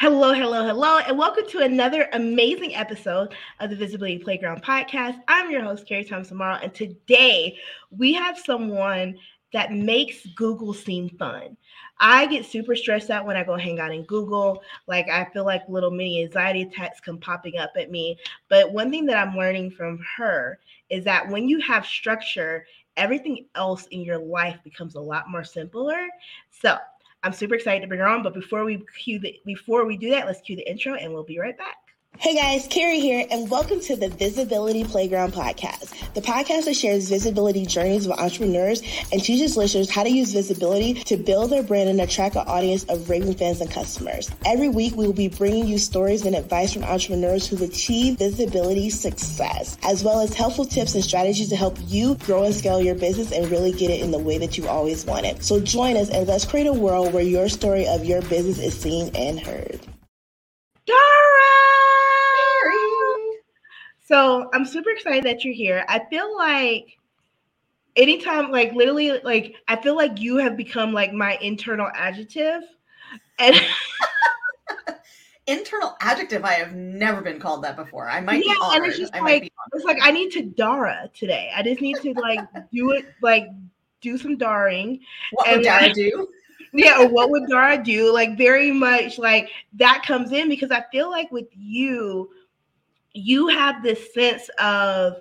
Hello, hello, hello, and welcome to another amazing episode of the Visibility Playground podcast. I'm your host, Carrie Thomas Amaro, and today we have someone that makes Google seem fun. I get super stressed out when I go hang out in Google. Like I feel like little mini anxiety attacks come popping up at me. But one thing that I'm learning from her is that when you have structure, everything else in your life becomes a lot more simpler. So I'm super excited to bring her on. But before we cue the before we do that, let's cue the intro and we'll be right back. Hey guys, Carrie here, and welcome to the Visibility Playground podcast, the podcast that shares visibility journeys with entrepreneurs and teaches listeners how to use visibility to build their brand and attract an audience of raving fans and customers. Every week, we will be bringing you stories and advice from entrepreneurs who've achieved visibility success, as well as helpful tips and strategies to help you grow and scale your business and really get it in the way that you always wanted. So join us and let's create a world where your story of your business is seen and heard. So I'm super excited that you're here. I feel like anytime, like literally, like I feel like you have become like my internal adjective. And internal adjective, I have never been called that before. I might yeah, be honored. And it's just I like it's like I need to Dara today. I just need to like do it, like do some daring. What and, would Dara like, do? yeah, or what would Dara do? Like very much like that comes in because I feel like with you you have this sense of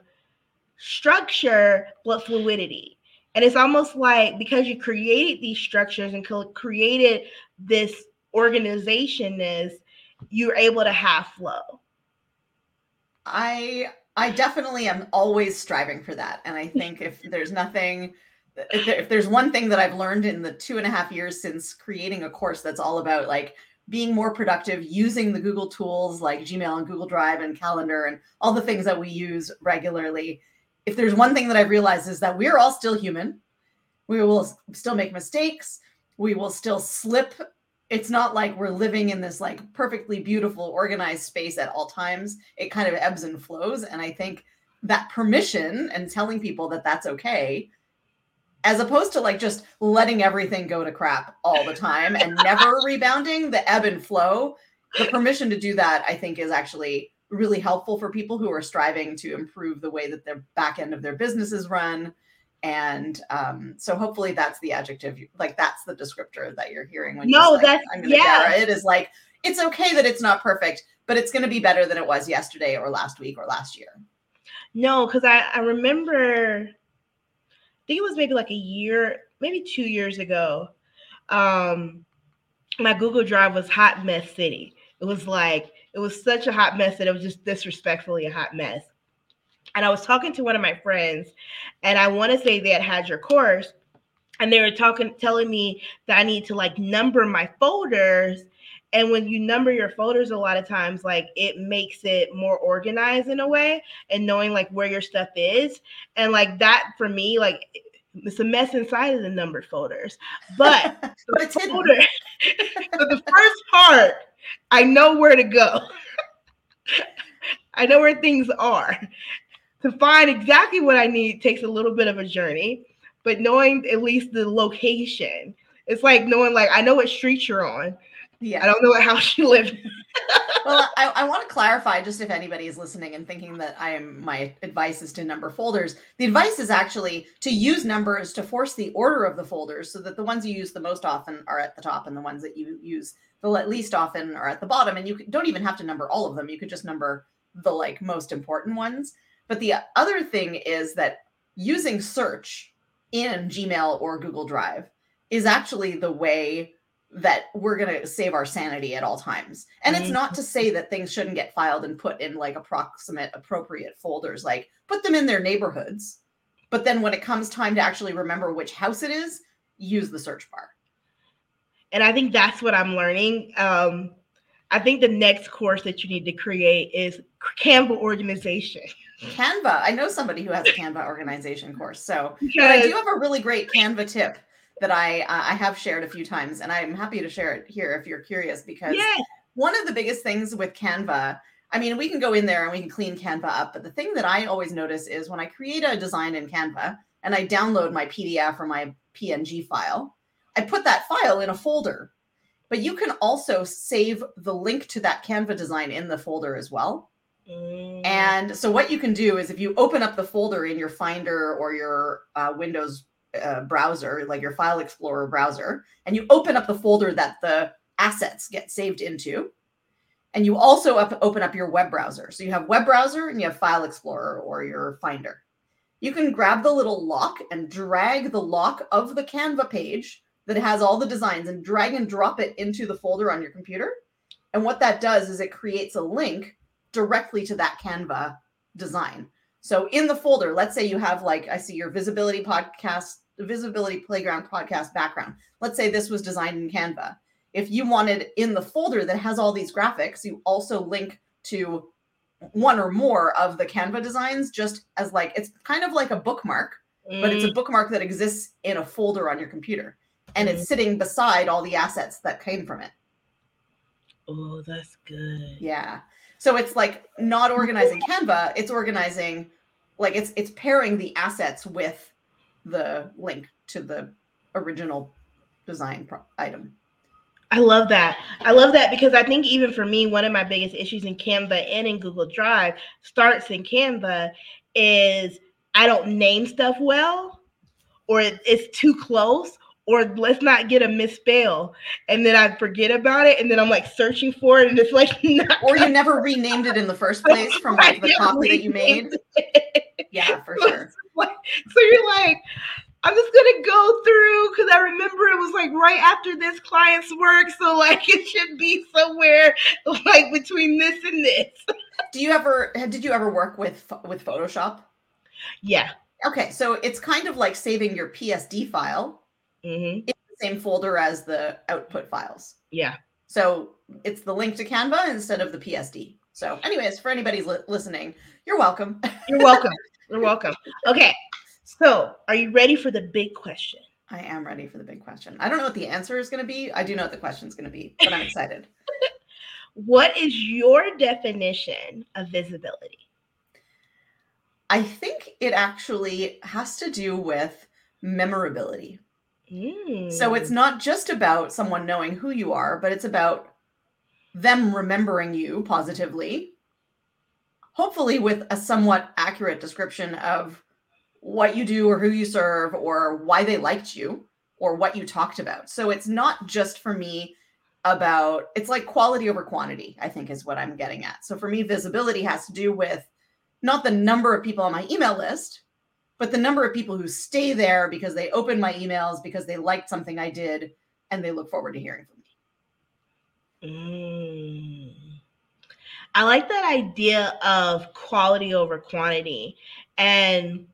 structure but fluidity. And it's almost like because you created these structures and created this organization is you're able to have flow. I I definitely am always striving for that. And I think if there's nothing if, there, if there's one thing that I've learned in the two and a half years since creating a course that's all about like being more productive using the Google tools like Gmail and Google Drive and Calendar and all the things that we use regularly. If there's one thing that I've realized is that we're all still human. We will still make mistakes. We will still slip. It's not like we're living in this like perfectly beautiful organized space at all times. It kind of ebbs and flows and I think that permission and telling people that that's okay as opposed to like just letting everything go to crap all the time and never rebounding the ebb and flow the permission to do that i think is actually really helpful for people who are striving to improve the way that their back end of their businesses run. And um, so hopefully that's the adjective like that's the descriptor that you're hearing when no like, that's I'm gonna yeah it. Is like it's okay that it's not perfect but it's going to be better than it was yesterday or last week or last year. No because I, I remember think it was maybe like a year, maybe two years ago. Um, my Google Drive was hot mess city. It was like it was such a hot mess that it was just disrespectfully a hot mess. And I was talking to one of my friends, and I want to say they had had your course, and they were talking, telling me that I need to like number my folders. And when you number your folders, a lot of times, like it makes it more organized in a way, and knowing like where your stuff is, and like that for me, like it's a mess inside of the numbered folders. But the folder, so the first part, I know where to go. I know where things are. To find exactly what I need takes a little bit of a journey, but knowing at least the location, it's like knowing like I know what street you're on. Yeah. I don't know how house you live well, I, I want to clarify just if anybody is listening and thinking that I am my advice is to number folders. The advice is actually to use numbers to force the order of the folders so that the ones you use the most often are at the top and the ones that you use the least often are at the bottom. And you don't even have to number all of them. You could just number the like most important ones. But the other thing is that using search in Gmail or Google Drive is actually the way that we're going to save our sanity at all times. And it's not to say that things shouldn't get filed and put in like approximate appropriate folders, like put them in their neighborhoods. But then when it comes time to actually remember which house it is, use the search bar. And I think that's what I'm learning. Um, I think the next course that you need to create is Canva organization. Canva. I know somebody who has a Canva organization course. So, because, but I do have a really great Canva tip that I uh, I have shared a few times, and I'm happy to share it here if you're curious. Because one of the biggest things with Canva, I mean, we can go in there and we can clean Canva up, but the thing that I always notice is when I create a design in Canva and I download my PDF or my PNG file, I put that file in a folder. but you can also save the link to that Canva design in the folder as well. Mm. And so what you can do is if you open up the folder in your Finder or your uh, Windows uh, browser, like your File Explorer browser, and you open up the folder that the assets get saved into, and you also up, open up your web browser. So you have web browser and you have File Explorer or your Finder. You can grab the little lock and drag the lock of the Canva page that has all the designs and drag and drop it into the folder on your computer. And what that does is it creates a link directly to that Canva design. So in the folder, let's say you have like I see your visibility podcast, the visibility playground podcast background. Let's say this was designed in Canva. If you wanted in the folder that has all these graphics, you also link to one or more of the Canva designs just as like it's kind of like a bookmark, but it's a Mm. bookmark that exists in a folder on your computer and Mm. it's sitting beside all the assets that came from it. oh, that's good. Yeah. So it's like not organizing Canva, it's organizing like it's it's pairing the assets with the link to the original design pro- item. I love that. I love that because I think even for me, one of my biggest issues in Canva and in Google Drive starts in Canva is I don't name stuff well, or it- it's too close, or let's not get a misspell, and then I forget about it, and then I'm like searching for it, and it's like Or you never renamed it in the first place from like the copy that you made. it. Yeah, for sure. So you're like, I'm just gonna go through because I remember it was like right after this client's work, so like it should be somewhere like between this and this. Do you ever did you ever work with with Photoshop? Yeah. Okay, so it's kind of like saving your PSD file hmm in the same folder as the output files. Yeah. So it's the link to Canva instead of the PSD. So, anyways, for anybody's li- listening, you're welcome. You're welcome. You're welcome. Okay. So are you ready for the big question? I am ready for the big question. I don't know what the answer is going to be. I do know what the question is going to be, but I'm excited. What is your definition of visibility? I think it actually has to do with memorability. So it's not just about someone knowing who you are, but it's about them remembering you positively, hopefully with a somewhat accurate description of what you do or who you serve or why they liked you or what you talked about. So it's not just for me about it's like quality over quantity, I think is what I'm getting at. So for me visibility has to do with not the number of people on my email list, but the number of people who stay there because they open my emails because they liked something I did and they look forward to hearing from me. Mm. I like that idea of quality over quantity. And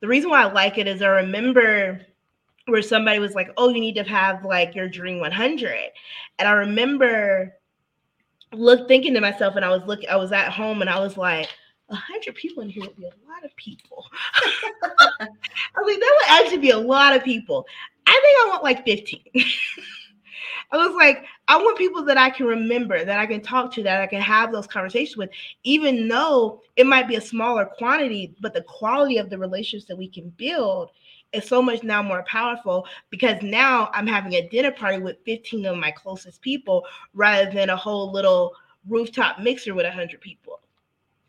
the reason why I like it is I remember where somebody was like, "Oh, you need to have like your dream 100." And I remember look thinking to myself and I was looking I was at home and I was like, "A 100 people in here would be a lot of people." I like, "That would actually be a lot of people." I think I want like 15. I was like, I want people that I can remember, that I can talk to, that I can have those conversations with, even though it might be a smaller quantity, but the quality of the relationships that we can build is so much now more powerful because now I'm having a dinner party with 15 of my closest people rather than a whole little rooftop mixer with 100 people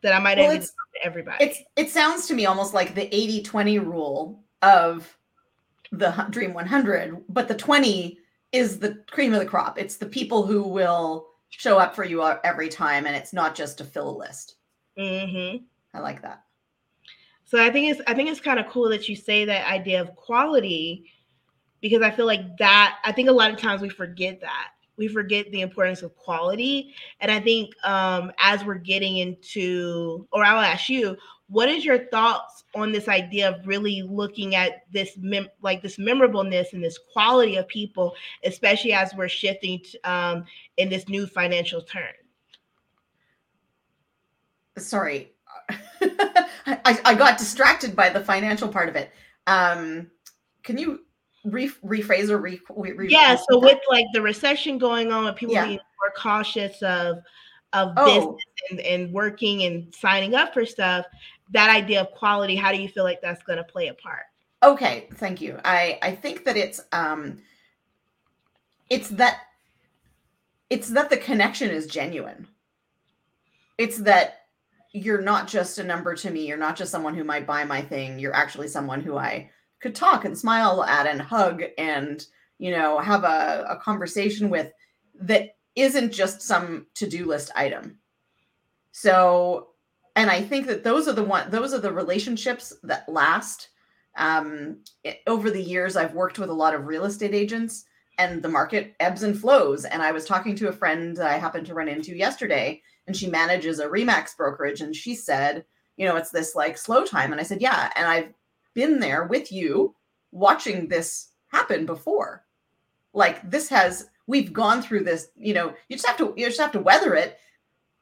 that I might Well, to everybody. It's it sounds to me almost like the 80-20 rule of the Dream 100, but the 20 is the cream of the crop. It's the people who will show up for you every time and it's not just to fill a list. hmm I like that. So I think it's I think it's kind of cool that you say that idea of quality because I feel like that I think a lot of times we forget that. We forget the importance of quality. And I think um as we're getting into or I'll ask you, what is your thoughts on this idea of really looking at this mem- like this memorableness and this quality of people, especially as we're shifting to, um in this new financial turn? sorry I, I got distracted by the financial part of it um can you re- rephrase or re, re, re- yeah so with like the recession going on with people Yeah. being more cautious of of Oh. business and, and working and signing up for stuff that idea of quality how do you feel like that's going to play a part okay thank you i i think that it's um it's that it's that the connection is genuine. It's that you're not just a number to me. You're not just someone who might buy my thing. You're actually someone who I could talk and smile at and hug and, you know, have a, a conversation with that isn't just some to-do list item. So, and I think that those are the one those are the relationships that last. Um, over the years, I've worked with a lot of real estate agents and the market ebbs and flows. And I was talking to a friend that I happened to run into yesterday, and she manages a Remax brokerage. And she said, you know, it's this like slow time. And I said, yeah. And I've been there with you watching this happen before. Like this has, we've gone through this, you know, you just have to, you just have to weather it.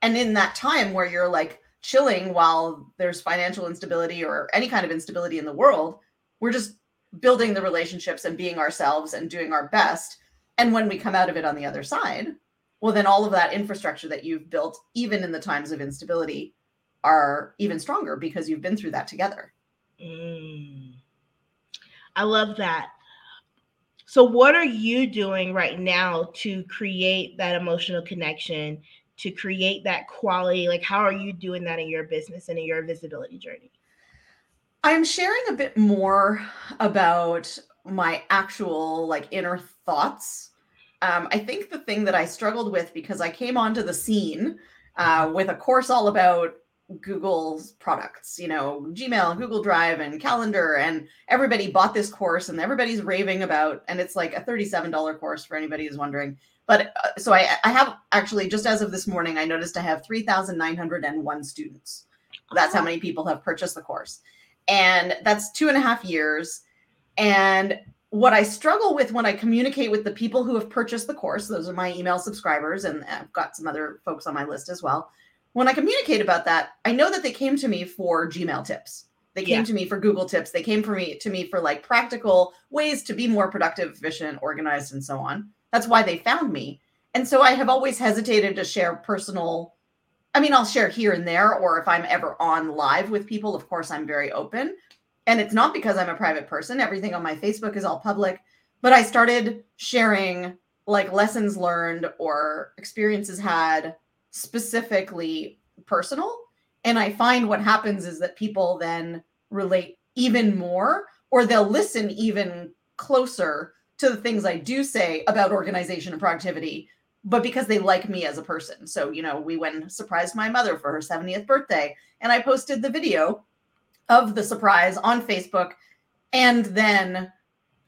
And in that time where you're like chilling while there's financial instability or any kind of instability in the world, we're just building the relationships and being ourselves and doing our best. And when we come out of it on the other side, well, then all of that infrastructure that you've built, even in the times of instability, are even stronger because you've been through that together. Mm. I love that. So, what are you doing right now to create that emotional connection, to create that quality? Like, how are you doing that in your business and in your visibility journey? I'm sharing a bit more about my actual like inner thoughts. Um, I think the thing that I struggled with because I came onto the scene uh, with a course all about Google's products, you know, Gmail, Google Drive, and Calendar, and everybody bought this course, and everybody's raving about, and it's like a thirty-seven dollar course for anybody who's wondering. But uh, so I, I have actually just as of this morning, I noticed I have three thousand nine hundred and one students. That's how many people have purchased the course and that's two and a half years. And what I struggle with when I communicate with the people who have purchased the course, those are my email subscribers, and I've got some other folks on my list as well. When I communicate about that, I know that they came to me for Gmail tips. They came yeah. to me for Google tips. They came for me to me for like practical ways to be more productive, efficient, organized, and so on. That's why they found me. And so I have always hesitated to share personal I mean, I'll share here and there, or if I'm ever on live with people, of course, I'm very open. And it's not because I'm a private person. Everything on my Facebook is all public. But I started sharing like lessons learned or experiences had specifically personal. And I find what happens is that people then relate even more, or they'll listen even closer to the things I do say about organization and productivity but because they like me as a person. So, you know, we went and surprised my mother for her 70th birthday, and I posted the video of the surprise on Facebook and then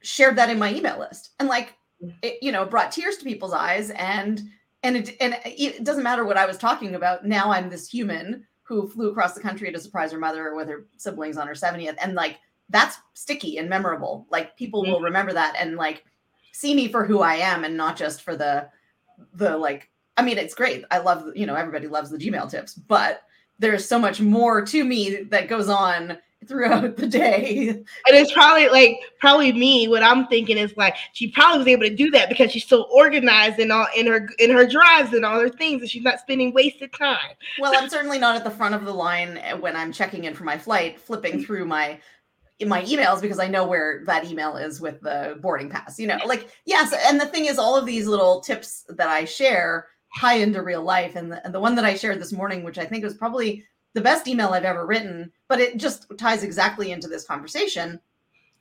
shared that in my email list. And like mm. it, you know, brought tears to people's eyes and and it and it doesn't matter what I was talking about. Now I'm this human who flew across the country to surprise her mother with her siblings on her 70th and like that's sticky and memorable. Like people mm-hmm. will remember that and like see me for who I am and not just for the the like I mean, it's great. I love, you know, everybody loves the Gmail tips, but there's so much more to me that goes on throughout the day. And it's probably like probably me. What I'm thinking is like she probably was able to do that because she's so organized and all in her in her drives and all her things, and she's not spending wasted time. Well, I'm certainly not at the front of the line when I'm checking in for my flight, flipping mm-hmm. through my in my emails because I know where that email is with the boarding pass. You know, like yes, and the thing is, all of these little tips that I share tie into real life, and the, and the one that I shared this morning, which I think was probably the best email I've ever written, but it just ties exactly into this conversation.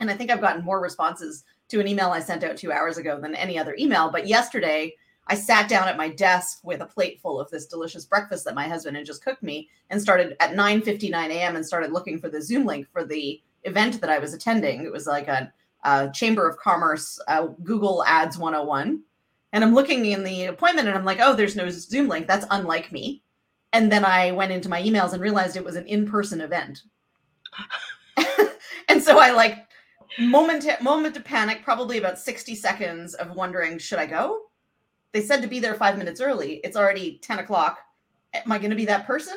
And I think I've gotten more responses to an email I sent out two hours ago than any other email. But yesterday, I sat down at my desk with a plate full of this delicious breakfast that my husband had just cooked me and started at 9 59 a.m. and started looking for the Zoom link for the event that I was attending. It was like a, a Chamber of Commerce uh, Google Ads 101. And I'm looking in the appointment and I'm like, oh, there's no Zoom link. That's unlike me. And then I went into my emails and realized it was an in person event. and so I like moment moment to panic, probably about 60 seconds of wondering, should I go? They said to be there five minutes early. It's already 10 o'clock. Am I going to be that person?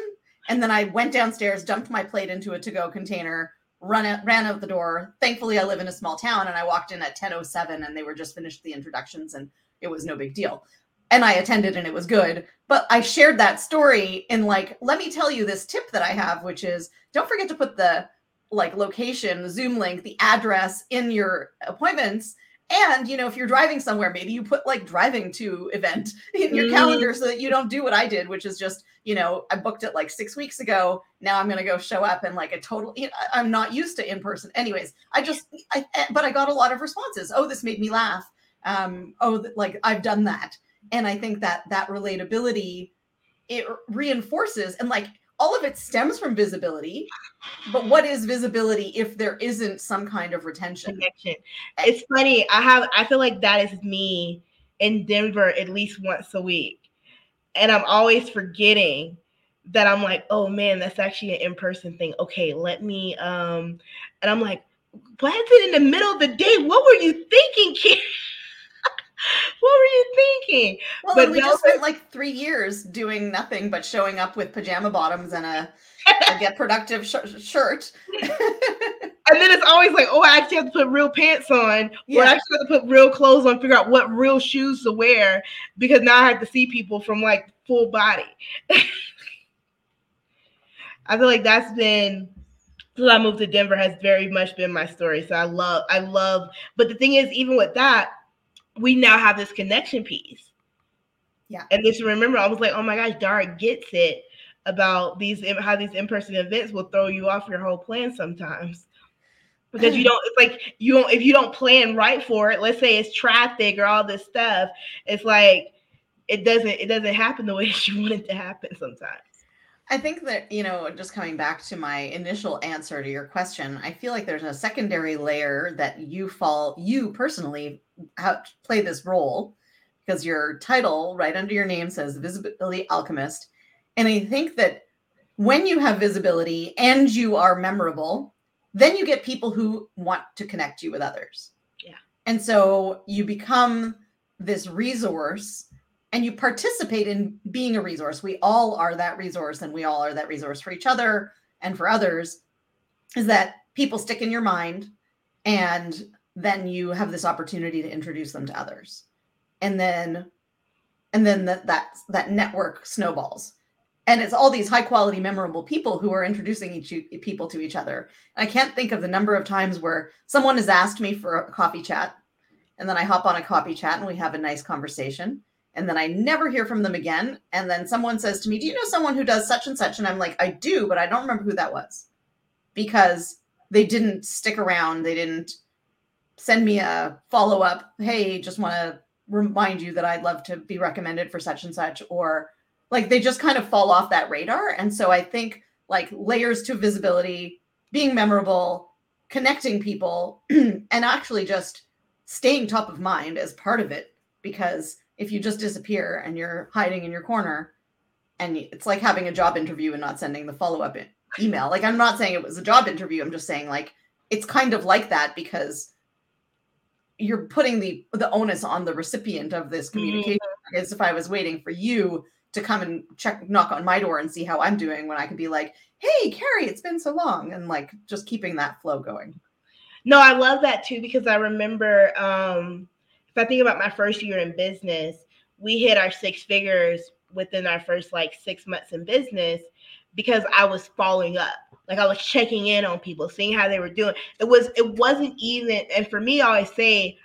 And then I went downstairs, dumped my plate into a to go container, run out, ran out the door. Thankfully, I live in a small town, and I walked in at 10:07, and they were just finished the introductions, and it was no big deal. And I attended, and it was good. But I shared that story in like, let me tell you this tip that I have, which is don't forget to put the like location, the Zoom link, the address in your appointments, And you know, if you're driving somewhere, maybe you put like driving to event in your Mhm. calendar so that you don't do what I did, which is just, you know, I booked it like six weeks ago. Now I'm gonna go show up and like a total. You know, I'm not used to in person. Anyways, I just, I, eh, but I got a lot of responses. Oh, this made me laugh. Um, oh, like I've done that, and I think that that relatability it reinforces and like all of it stems from visibility. But what is visibility if there isn't some kind of retention? connection. It's funny. I have. I feel like that is me in Denver at least once a week, and I'm always forgetting that I'm like, oh man, that's actually an in person thing. Okay, let me. Um, and I'm like, what happened in the middle of the day? What were you thinking, kid? What were you thinking? Well, But we no, just spent like three years doing nothing but showing up with pajama bottoms and a, a get productive sh- shirt. And then it's always like, oh, I actually have to put real pants on, or I actually have to put real clothes on, figure out what real shoes to wear because now I have to see people from like full body. I feel like that's been since I moved to Denver has very much been my story. So I love, I love, but the thing is, even with that, we now have this connection piece. Yeah. And just remember, I was like, oh my gosh, Dara gets it about these how these in-person events will throw you off your whole plan sometimes because you don't it's like you don't if you don't plan right for it let's say it's traffic or all this stuff it's like it doesn't it doesn't happen the way you want it to happen sometimes I think that, you know, just coming back to my initial answer to your question, I feel like there's a secondary layer that you fall, you personally have play this role because your title right under your name says Visibility Alchemist. And I think that when you have visibility and you are memorable, then you get people who want to connect you with others. Yeah. And so you become this resource and you participate in being a resource. We all are that resource and we all are that resource for each other and for others. Is that people stick in your mind and then you have this opportunity to introduce them to others. And then and then that that that network snowballs. And it's all these high quality memorable people who are introducing each people to each other. I can't think of the number of times where someone has asked me for a coffee chat and then I hop on a coffee chat and we have a nice conversation and then I never hear from them again. And then someone says to me, Do you know someone who does such and such? And I'm like, I do, but I don't remember who that was because they didn't stick around. They didn't send me a follow up. Hey, just want to remind you that I'd love to be recommended for such and such. Or like they just kind of fall off that radar. And so I think like layers to visibility, being memorable, connecting people, and actually just staying top of mind as part of it because if you just disappear and you're hiding in your corner and it's like having a job interview and not sending the follow-up e- email like i'm not saying it was a job interview i'm just saying like it's kind of like that because you're putting the the onus on the recipient of this communication as if i was waiting for you to come and check knock on my door and see how i'm doing when i could be like hey carrie it's been so long and like just keeping that flow going. No i love that too because i remember um if I think about my first year in business, we hit our six figures within our first like six months in business because I was following up. Like I was checking in on people, seeing how they were doing. It was it wasn't even and for me I always say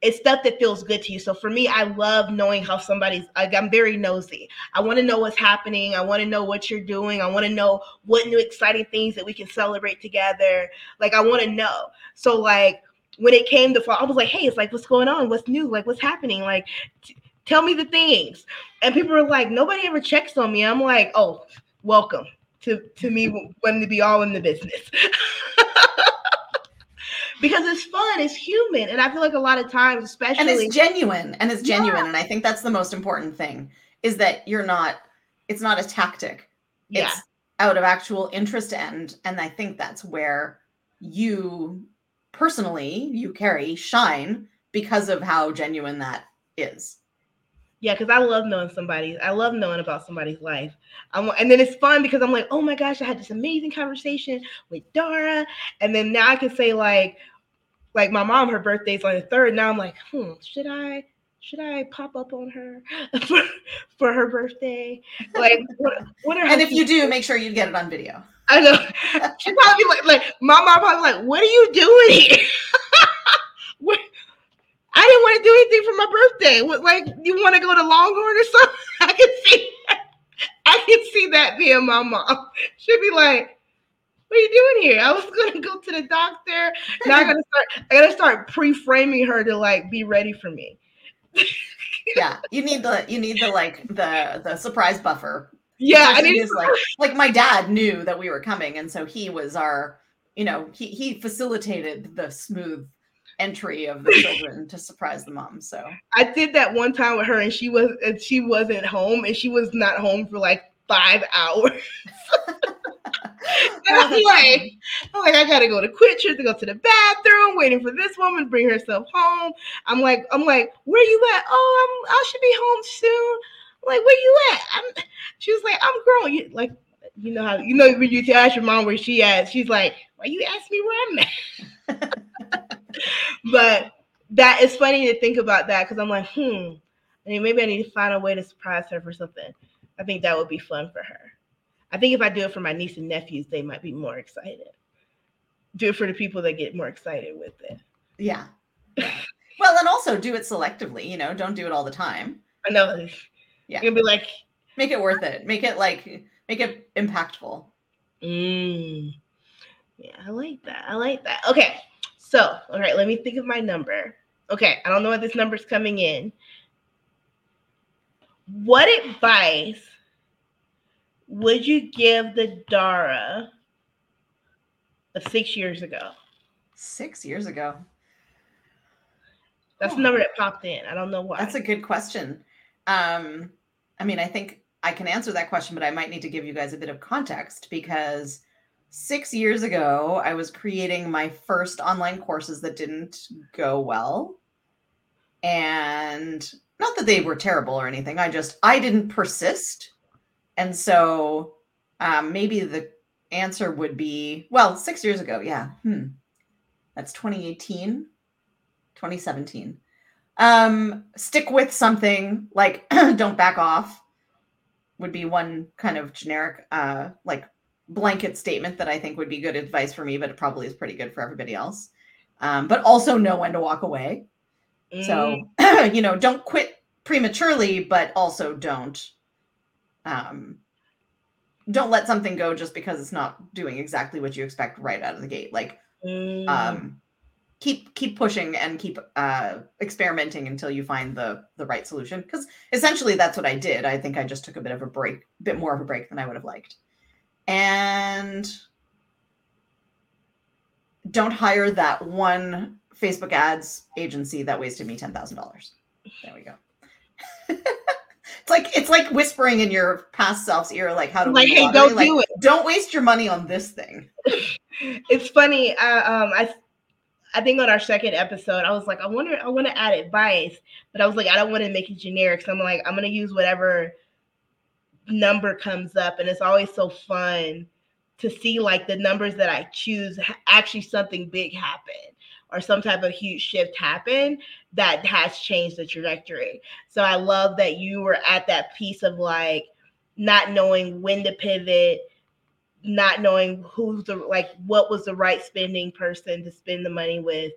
it's stuff that feels good to you. So for me, I love knowing how somebody's like I'm very nosy. I want to know what's happening. I want to know what you're doing. I want to know what new exciting things that we can celebrate together. Like I want to know. So like when it came to fall, I was like, hey, it's like, what's going on? What's new? Like, what's happening? Like, t- tell me the things. And people were like, nobody ever checks on me. I'm like, oh, welcome to, to me wanting to be all in the business. because it's fun, it's human. And I feel like a lot of times, especially and it's genuine and it's genuine Yeah. and i think that's the most important thing is that you're not it's not a tactic yeah, it's out of actual interest and and i think that's where you personally you Carrie shine because of how genuine that is Yeah, because I love knowing somebody. I love knowing about somebody's life. I'm, and then it's fun because I'm like, oh my gosh, I had this amazing conversation with Dara, and then now I can say like, like my mom, her birthday's on the third. Now I'm like, hmm, should I, should I pop up on her for, for her birthday? Like, what, what are and if you do make sure you get it on video I know. She probably be like, like my mom probably like, what are you doing here? What- I didn't want to do anything for my birthday. Like, you want to go to Longhorn or something? I can see that. I can see that being my mom. She'd be like, what are you doing here? I was gonna go to the doctor. Now I gotta start. I gotta start pre-framing her to like be ready for me. yeah, you need the you need the like the the surprise buffer. Yeah, I need like like my dad knew that we were coming, and so he was our you know he he facilitated the smooth entry of the children to surprise the mom. So I did that one time with her, and she was and she wasn't home, and she was not home for like five hours. I'm like, I'm like, I gotta go to QuikTrip to go to the bathroom, waiting for this woman to bring herself home. I'm like, I'm like, where you at? Oh, I'm I should be home soon. I'm like, where you at? I'm she was like, I'm grown. You like you know how you know when you ask your mom where she at, she's like, Why you ask me where I'm at? but that is funny to think about that because I'm like, hmm. I mean, maybe I need to find a way to surprise her for something. I think that would be fun for her. I think if I do it for my niece and nephews, they might be more excited. Do it for the people that get more excited with it. Yeah. well, and also do it selectively. You know, don't do it all the time. I know. Yeah. You'll be like, make it worth it. Make it like, make it impactful. Mm. Yeah, I like that. I like that. Okay. So, all right, let me think of my number. Okay, I don't know what this number's coming in. What advice would you give the Dara of six years ago? Six years ago. That's oh. the number that popped in. I don't know why. That's a good question. Um, I mean, I think I can answer that question, but I might need to give you guys a bit of context because six years ago, I was creating my first online courses that didn't go well. And not that they were terrible or anything. I just, I didn't persist and so um, maybe the answer would be well, six years ago. Yeah. Hmm. That's 2018, 2017. Um, stick with something like don't back off would be one kind of generic, uh, like blanket statement that I think would be good advice for me, but it probably is pretty good for everybody else. Um, but also know when to walk away. Mm. So, you know, don't quit prematurely, but also don't um, don't let something go just because it's not doing exactly what you expect right out of the gate. Like, mm. um, keep keep pushing and keep uh, experimenting until you find the the right solution. Because essentially, that's what I did. I think I just took a bit of a break, a bit more of a break than I would have liked, and don't hire that one Facebook ads agency that wasted me ten thousand dollars. There we go. It's like it's like whispering in your past self's ear, like how to like, hey, don't like, do it. Don't waste your money on this thing. it's funny. Uh, um, I I think on our second episode, I was like, I wonder, I want to add advice, but I was like, I don't want to make it generic. So I'm like, I'm gonna use whatever number comes up, and it's always so fun to see like the numbers that I choose actually something big happen or some type of huge shift happen that has changed the trajectory. So I love that you were at that piece of like not knowing when to pivot, not knowing who's the like what was the right spending person to spend the money with.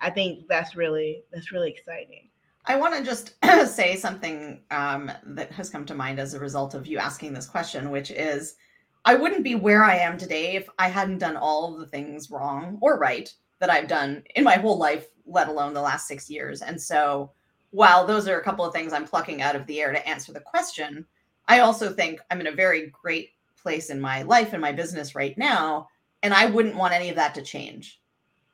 I think that's really that's really exciting. I want to just say something um, that has come to mind as a result of you asking this question, which is I wouldn't be where I am today if I hadn't done all the things wrong or right that I've done in my whole life, let alone the last six years. And so, while those are a couple of things I'm plucking out of the air to answer the question, I also think I'm in a very great place in my life and my business right now. And I wouldn't want any of that to change.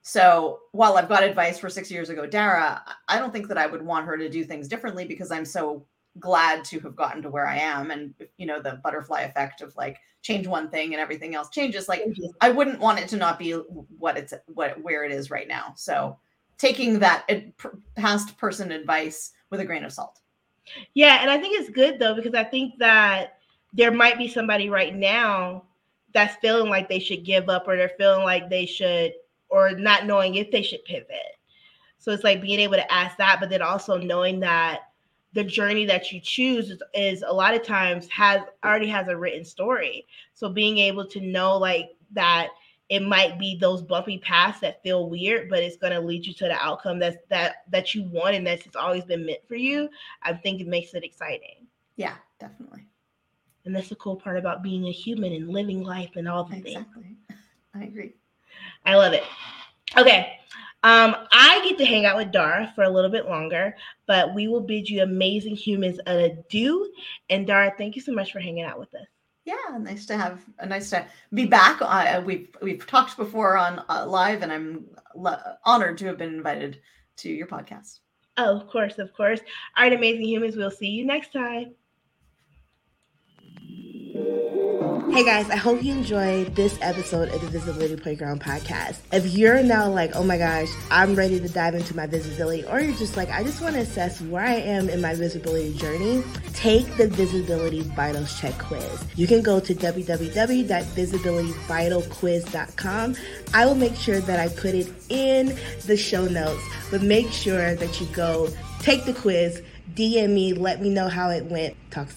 So while I've got advice for six years ago, Dara, I don't think that I would want her to do things differently because I'm so glad to have gotten to where I am. And, you know, the butterfly effect of like change one thing and everything else changes. Like I wouldn't want it to not be what it's, what, where it is right now. So taking that past person advice with a grain of salt. Yeah. And I think it's good though, because I think that there might be somebody right now that's feeling like they should give up or they're feeling like they should, or not knowing if they should pivot. So it's like being able to ask that, but then also knowing that the journey that you choose is, is, a lot of times has already has a written story so being able to know like that it might be those bumpy paths that feel weird, but it's going to lead you to the outcome that's that that you want and that's it's always been meant for you. I think it makes it exciting. Yeah, definitely. And that's the cool part about being a human and living life and all the exactly. things. I agree. I love it. Okay. Um, I get to hang out with Dara for a little bit longer, but we will bid you amazing humans an adieu. And Dara, thank you so much for hanging out with us. Yeah, nice to have uh, nice to be back. Uh, we've we've talked before on uh, live, and I'm le- honored to have been invited to your podcast. Oh, of course, of course. All right, amazing humans. We'll see you next time. Hey guys, I hope you enjoyed this episode of the Visibility Playground podcast. If you're now like, oh my gosh, I'm ready to dive into my visibility, or you're just like, I just want to assess where I am in my visibility journey, take the Visibility Vitals Check quiz. You can go to www.visibilityvitalquiz.com. I will make sure that I put it in the show notes, but make sure that you go take the quiz, DM me, let me know how it went. Talk